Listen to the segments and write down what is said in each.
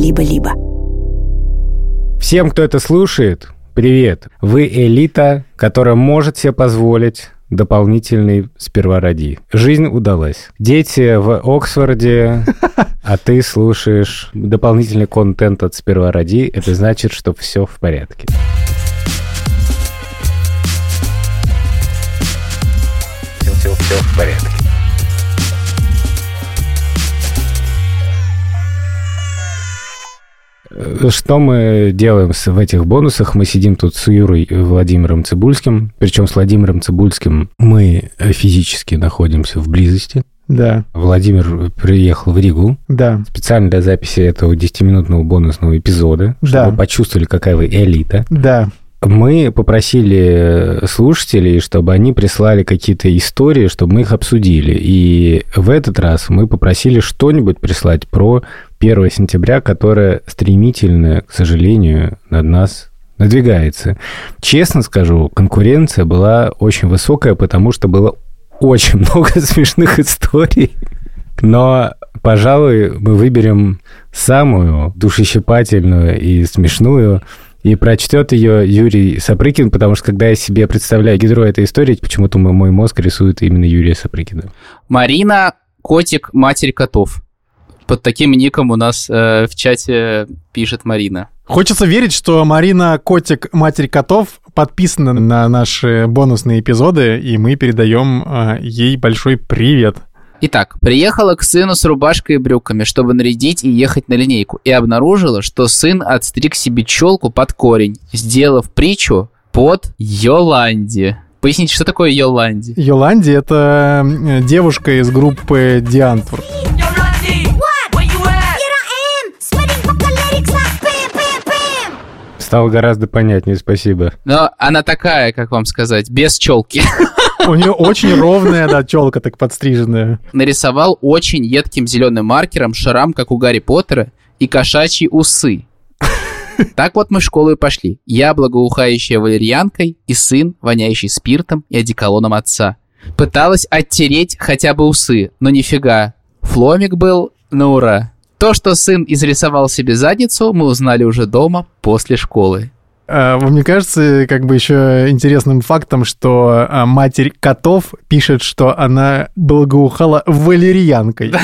либо-либо. Всем, кто это слушает, привет. Вы элита, которая может себе позволить дополнительный сперва роди. Жизнь удалась. Дети в Оксфорде, а ты слушаешь дополнительный контент от сперва роди. Это значит, что все в порядке. Все, все, все в порядке. Что мы делаем в этих бонусах? Мы сидим тут с Юрой Владимиром Цибульским. Причем с Владимиром Цибульским мы физически находимся в близости. Да. Владимир приехал в Ригу. Да. Специально для записи этого 10-минутного бонусного эпизода, да. чтобы почувствовали, какая вы элита. Да. Мы попросили слушателей, чтобы они прислали какие-то истории, чтобы мы их обсудили. И в этот раз мы попросили что-нибудь прислать про 1 сентября, которое стремительно, к сожалению, над нас надвигается. Честно скажу, конкуренция была очень высокая, потому что было очень много смешных историй. Но, пожалуй, мы выберем самую душещипательную и смешную – и прочтет ее Юрий Сапрыкин, потому что когда я себе представляю героя этой истории, почему-то мой мозг рисует именно Юрия Сапрыкина. Марина Котик, матерь котов. Под таким ником у нас э, в чате пишет Марина. Хочется верить, что Марина Котик, матерь котов, подписана на наши бонусные эпизоды, и мы передаем э, ей большой привет. Итак, приехала к сыну с рубашкой и брюками, чтобы нарядить и ехать на линейку, и обнаружила, что сын отстриг себе челку под корень, сделав притчу под Йоланди. Поясните, что такое Йоланди? Йоланди — это э, девушка из группы Диантворд. Стало гораздо понятнее, спасибо. Но она такая, как вам сказать, без челки. У нее очень ровная, да, челка так подстриженная. Нарисовал очень едким зеленым маркером шрам, как у Гарри Поттера, и кошачьи усы. Так вот мы в школу и пошли. Я, благоухающая валерьянкой, и сын, воняющий спиртом и одеколоном отца. Пыталась оттереть хотя бы усы, но нифига. Фломик был на ура. То, что сын изрисовал себе задницу, мы узнали уже дома после школы. А, мне кажется, как бы еще интересным фактом, что а, матерь котов пишет, что она благоухала валерьянкой.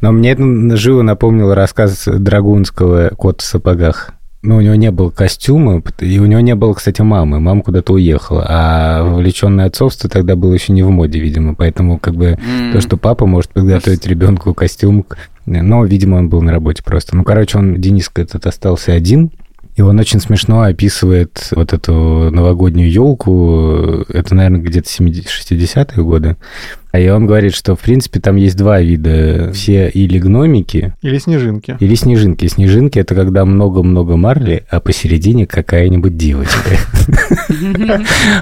Но мне это живо напомнило рассказ Драгунского «Кот в сапогах». Ну, у него не было костюма, и у него не было, кстати, мамы. Мама куда-то уехала. А вовлеченное отцовство тогда было еще не в моде, видимо. Поэтому, как бы, mm. то, что папа может подготовить ребенку костюм, но, видимо, он был на работе просто. Ну, короче, он, Дениска этот остался один, и он очень смешно описывает вот эту новогоднюю елку. Это, наверное, где-то 60-е годы. И он говорит, что, в принципе, там есть два вида. Все или гномики... Или снежинки. Или снежинки. Снежинки — это когда много-много марли, а посередине какая-нибудь девочка.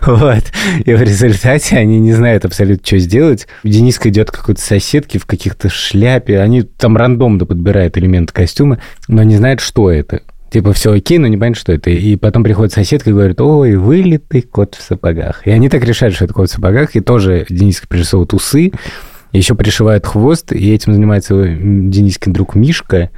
Вот. И в результате они не знают абсолютно, что сделать. Дениска идет к какой-то соседке в каких-то шляпе. Они там рандомно подбирают элементы костюма, но не знают, что это. Типа, все окей, но не понятно, что это. И потом приходит соседка и говорит, ой, вылитый кот в сапогах. И они так решают, что это кот в сапогах. И тоже Дениска пририсовывает усы, еще пришивает хвост, и этим занимается Денискин друг Мишка.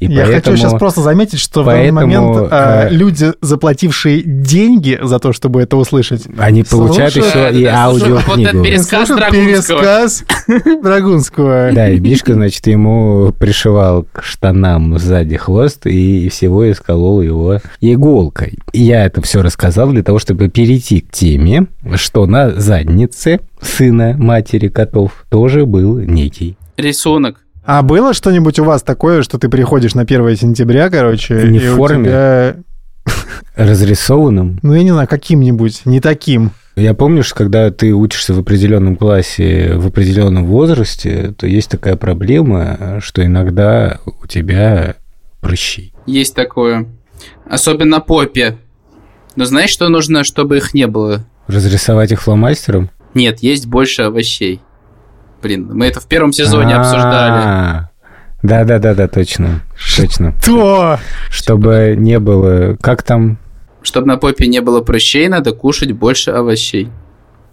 И Я поэтому, хочу сейчас просто заметить, что поэтому, в данный момент э, люди, заплатившие деньги за то, чтобы это услышать, они получают еще и аудиокнигу. Вот пересказ Пересказ Драгунского. Да, и Мишка, значит, ему пришивал к штанам сзади хвост и всего исколол его иголкой. Я это все рассказал для того, чтобы перейти к теме, что на заднице сына матери котов тоже был некий рисунок а было что-нибудь у вас такое, что ты приходишь на 1 сентября, короче, не в форме, тебя... разрисованным? Ну, я не знаю, каким-нибудь, не таким. Я помню, что когда ты учишься в определенном классе, в определенном возрасте, то есть такая проблема, что иногда у тебя прыщи. Есть такое. Особенно попе. Но знаешь, что нужно, чтобы их не было? Разрисовать их фломастером? Нет, есть больше овощей. Блин, мы это в первом сезоне обсуждали. Да, да, да, да, точно. Точно. Что? Чтобы не было. Как там? Чтобы на попе не было прыщей, надо кушать больше овощей.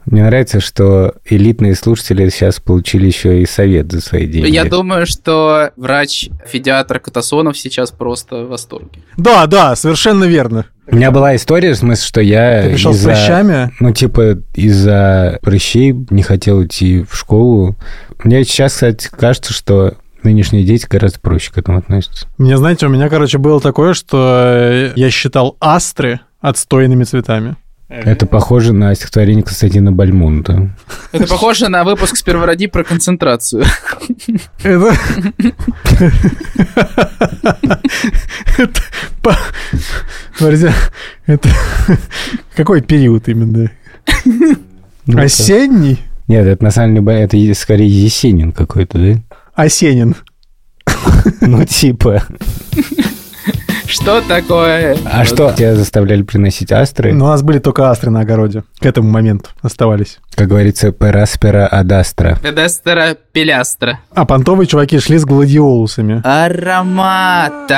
Мне нравится, что элитные слушатели сейчас получили еще и совет за свои деньги. Я думаю, что врач-федиатр Катасонов сейчас просто в восторге. Да, да, совершенно верно. У меня была история, в смысле, что я Ты пришел с из-за- прыщами? Ну, типа, из-за прыщей не хотел идти в школу. Мне сейчас, кстати, кажется, что нынешние дети гораздо проще к этому относятся. Мне, знаете, у меня, короче, было такое, что я считал астры отстойными цветами. Это похоже на стихотворение Константина Бальмунта. Это похоже на выпуск с первороди про концентрацию. Это... Смотрите, это... Какой период именно? Ну, Осенний? Нет, это на самом деле это скорее Есенин какой-то, да? Осенин. Ну, типа. Что такое? А что, тебя заставляли приносить астры? Но у нас были только астры на огороде. К этому моменту оставались. Как говорится, пераспера адастра. Педестера пилястра. А понтовые чуваки шли с гладиолусами. Ароматами.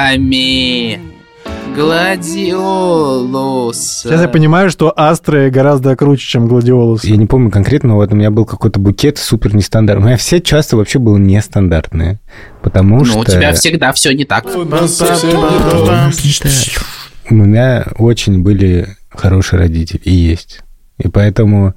Гладиолус. Сейчас я понимаю, что астры гораздо круче, чем гладиолусы. Я не помню конкретно, но вот у меня был какой-то букет супер нестандартный. У меня все часто вообще было нестандартные. Потому что... Ну, у тебя всегда все не так. У меня очень были хорошие родители, и есть. И поэтому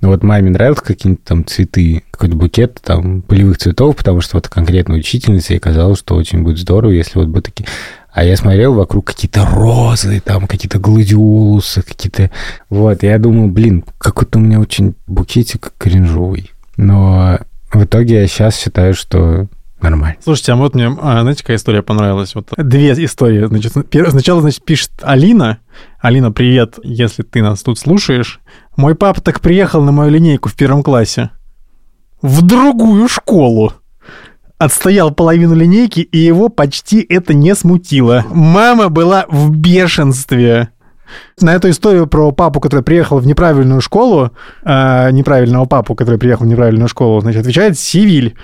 ну, вот маме нравилось какие-нибудь там цветы, какой-то букет там полевых цветов, потому что вот конкретно учительница ей казалось, что очень будет здорово, если вот бы такие... А я смотрел вокруг какие-то розы, там какие-то гладиолусы, какие-то... Вот, я думал, блин, какой-то у меня очень букетик кринжовый. Но в итоге я сейчас считаю, что нормально. Слушайте, а вот мне, а, знаете, какая история понравилась? Вот две истории. Значит, пер- сначала, значит, пишет Алина. Алина, привет, если ты нас тут слушаешь. Мой папа так приехал на мою линейку в первом классе. В другую школу. Отстоял половину линейки, и его почти это не смутило. Мама была в бешенстве. На эту историю про папу, который приехал в неправильную школу, э, неправильного папу, который приехал в неправильную школу, значит, отвечает Сивиль.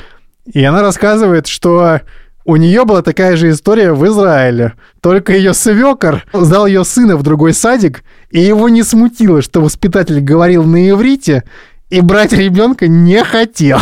И она рассказывает, что у нее была такая же история в Израиле. Только ее свекор сдал ее сына в другой садик, и его не смутило, что воспитатель говорил на иврите, и брать ребенка не хотел.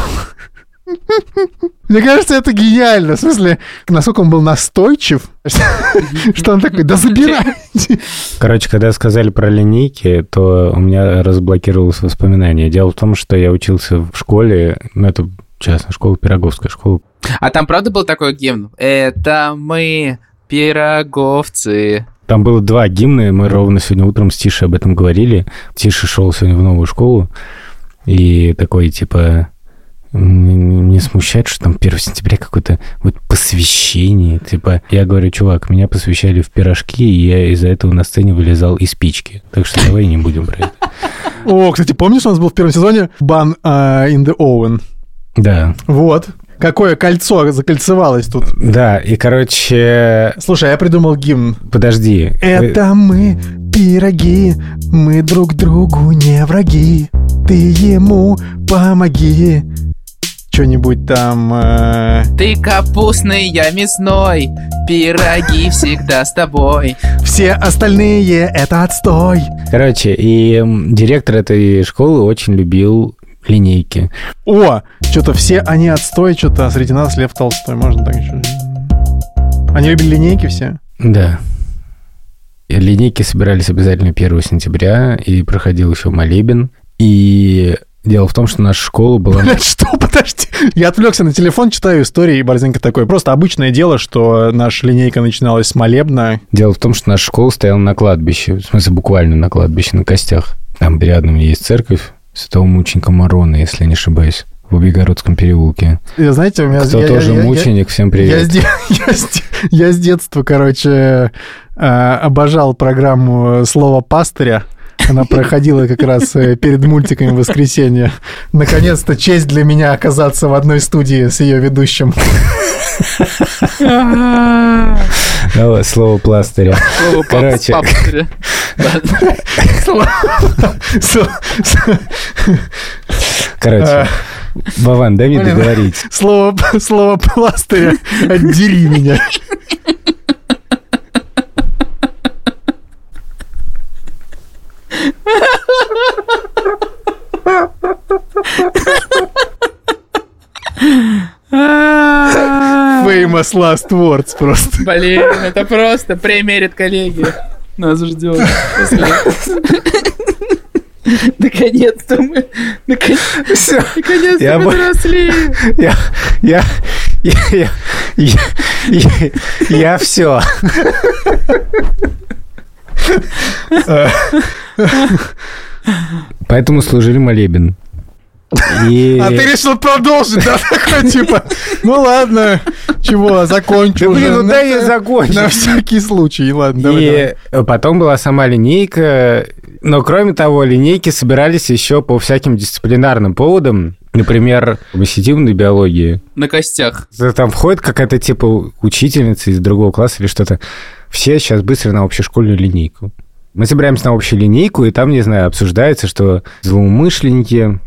Мне кажется, это гениально. В смысле, насколько он был настойчив, что он такой, да забирайте. Короче, когда сказали про линейки, то у меня разблокировалось воспоминание. Дело в том, что я учился в школе, ну, это частная школа, Пироговская школа. А там правда был такой гимн? Это мы, пироговцы. Там было два гимна, и мы ровно сегодня утром с Тишей об этом говорили. Тиша шел сегодня в новую школу, и такой, типа, не смущает, что там 1 сентября какое-то вот посвящение. Типа, я говорю, чувак, меня посвящали в пирожки, и я из-за этого на сцене вылезал из печки. Так что давай не будем про это. О, кстати, помнишь, у нас был в первом сезоне Бан а, in the Oven? Да, Вот. Какое кольцо закольцевалось тут. да, и, короче, Слушай, я придумал гимн. подожди. Это мы, пироги, мы друг другу не враги. Ты ему помоги. Что-нибудь там... э, Ты капустный, я мясной. Пироги всегда с тобой. все остальные — это отстой. Короче, и директор этой школы очень любил линейки. О, что-то все они отстой, что-то среди нас Лев Толстой. Можно так еще... Они любили линейки все? Да. И Линейки собирались обязательно 1 сентября, и проходил еще молебен. И дело в том, что наша школа была... Блядь, что? Подожди. Я отвлекся на телефон, читаю истории, и Борзенко такой. Просто обычное дело, что наша линейка начиналась с молебна. Дело в том, что наша школа стояла на кладбище, в смысле буквально на кладбище, на костях. Там рядом есть церковь святого мученика Марона, если я не ошибаюсь, в Убегородском переулке. И, знаете, у меня... Кто я- я- тоже я- я- мученик, всем Я привет. с, де- я с де- я с детства, короче, э, обожал программу «Слово пастыря». Она проходила как раз э, перед мультиками в воскресенье. Наконец-то честь для меня оказаться в одной студии с ее ведущим. Давай, слово пластыря. Слово Короче. папа. Короче, Вован, дай мне договорить. Слово, слово пластыря «Отдери меня». Famous last words просто. Блин, это просто премия редколлегия. Нас ждет. Наконец-то мы... Наконец-то Я мы доросли. Я, я, я, я, я, я, я все. Поэтому служили молебен. И... А ты решил продолжить, да? Такой, типа, ну ладно, чего, закончу Да блин, ну дай я закончу. На всякий случай, ладно, давай, И давай. потом была сама линейка. Но кроме того, линейки собирались еще по всяким дисциплинарным поводам. Например, мы сидим на биологии. На костях. Там входит какая-то типа учительница из другого класса или что-то. Все сейчас быстро на общешкольную линейку. Мы собираемся на общую линейку, и там, не знаю, обсуждается, что злоумышленники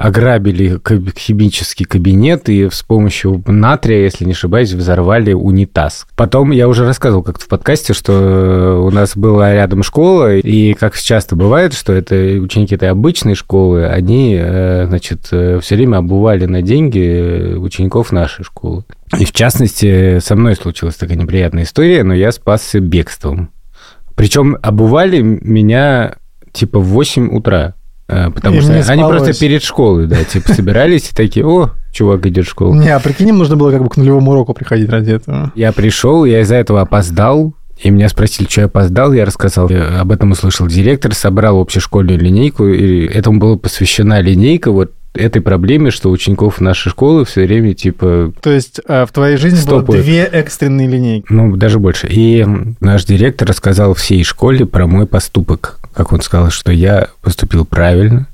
ограбили химический кабинет и с помощью натрия, если не ошибаюсь, взорвали унитаз. Потом я уже рассказывал как-то в подкасте, что у нас была рядом школа, и как часто бывает, что это ученики этой обычной школы, они, э, значит, все время обували на деньги э, учеников нашей школы. И в частности, со мной случилась такая неприятная история, но я спасся бегством. Причем обували меня типа в 8 утра. Э, Потому Им что они спалось. просто перед школой, да, типа собирались и такие, о, чувак идет в школу. Не, а прикинь, им нужно было как бы к нулевому уроку приходить ради этого. Я пришел, я из-за этого опоздал, и меня спросили, что я опоздал, я рассказал. Я об этом услышал директор, собрал общешкольную линейку, и этому была посвящена линейка вот этой проблеме, что учеников нашей школы все время, типа, То есть э, в твоей жизни было Стопают. две экстренные линейки. ну, даже больше. И наш директор рассказал всей школе про мой поступок. Как он сказал, что я поступил правильно.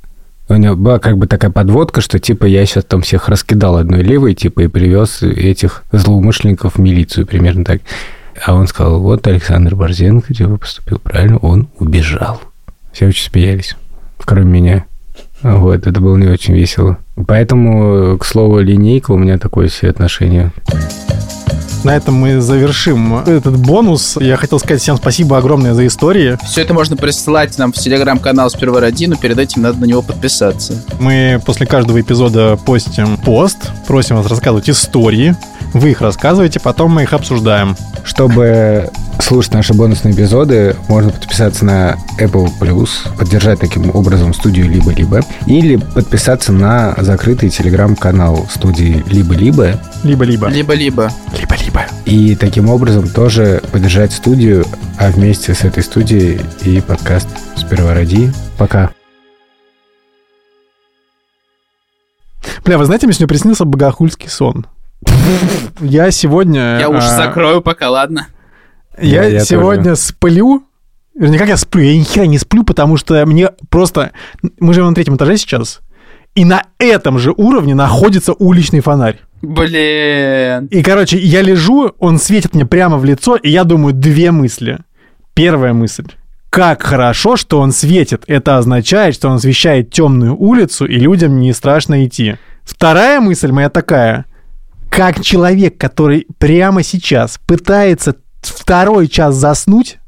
У него была как бы такая подводка, что типа я сейчас там всех раскидал одной левой, типа, и привез этих злоумышленников в милицию, примерно так. А он сказал, вот Александр Борзенко, типа, поступил правильно, он убежал. Все очень смеялись, кроме меня. Вот, это было не очень весело. Поэтому, к слову, линейка у меня такое себе отношение. На этом мы завершим этот бонус. Я хотел сказать всем спасибо огромное за истории. Все это можно присылать нам в телеграм-канал Сперва Ради, но перед этим надо на него подписаться. Мы после каждого эпизода постим пост, просим вас рассказывать истории. Вы их рассказываете, потом мы их обсуждаем. Чтобы слушать наши бонусные эпизоды, можно подписаться на Apple Plus, поддержать таким образом студию «Либо-либо», или подписаться на закрытый телеграм-канал студии «Либо-либо», Либо-либо. Либо-либо. Либо-либо. и таким образом тоже поддержать студию, а вместе с этой студией и подкаст «Сперва ради». Пока. Бля, вы знаете, мне сегодня приснился богохульский сон. Я сегодня... Я уши а, закрою пока, ладно? Я, Я- сегодня сплю. Вернее, как я сплю? Я ни хера не сплю, потому что мне просто... Мы живем на третьем этаже сейчас, и на этом же уровне находится уличный фонарь. Блин. И, короче, я лежу, он светит мне прямо в лицо, и я думаю две мысли. Первая мысль. Как хорошо, что он светит. Это означает, что он освещает темную улицу, и людям не страшно идти. Вторая мысль моя такая. Как человек, который прямо сейчас пытается второй час заснуть,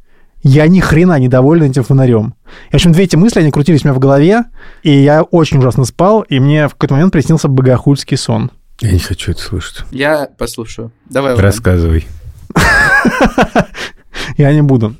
я ни хрена не доволен этим фонарем. И, в общем, две эти мысли, они крутились у меня в голове, и я очень ужасно спал, и мне в какой-то момент приснился богохульский сон. Я не хочу это слышать. Я послушаю. Давай. Рассказывай. Я не буду.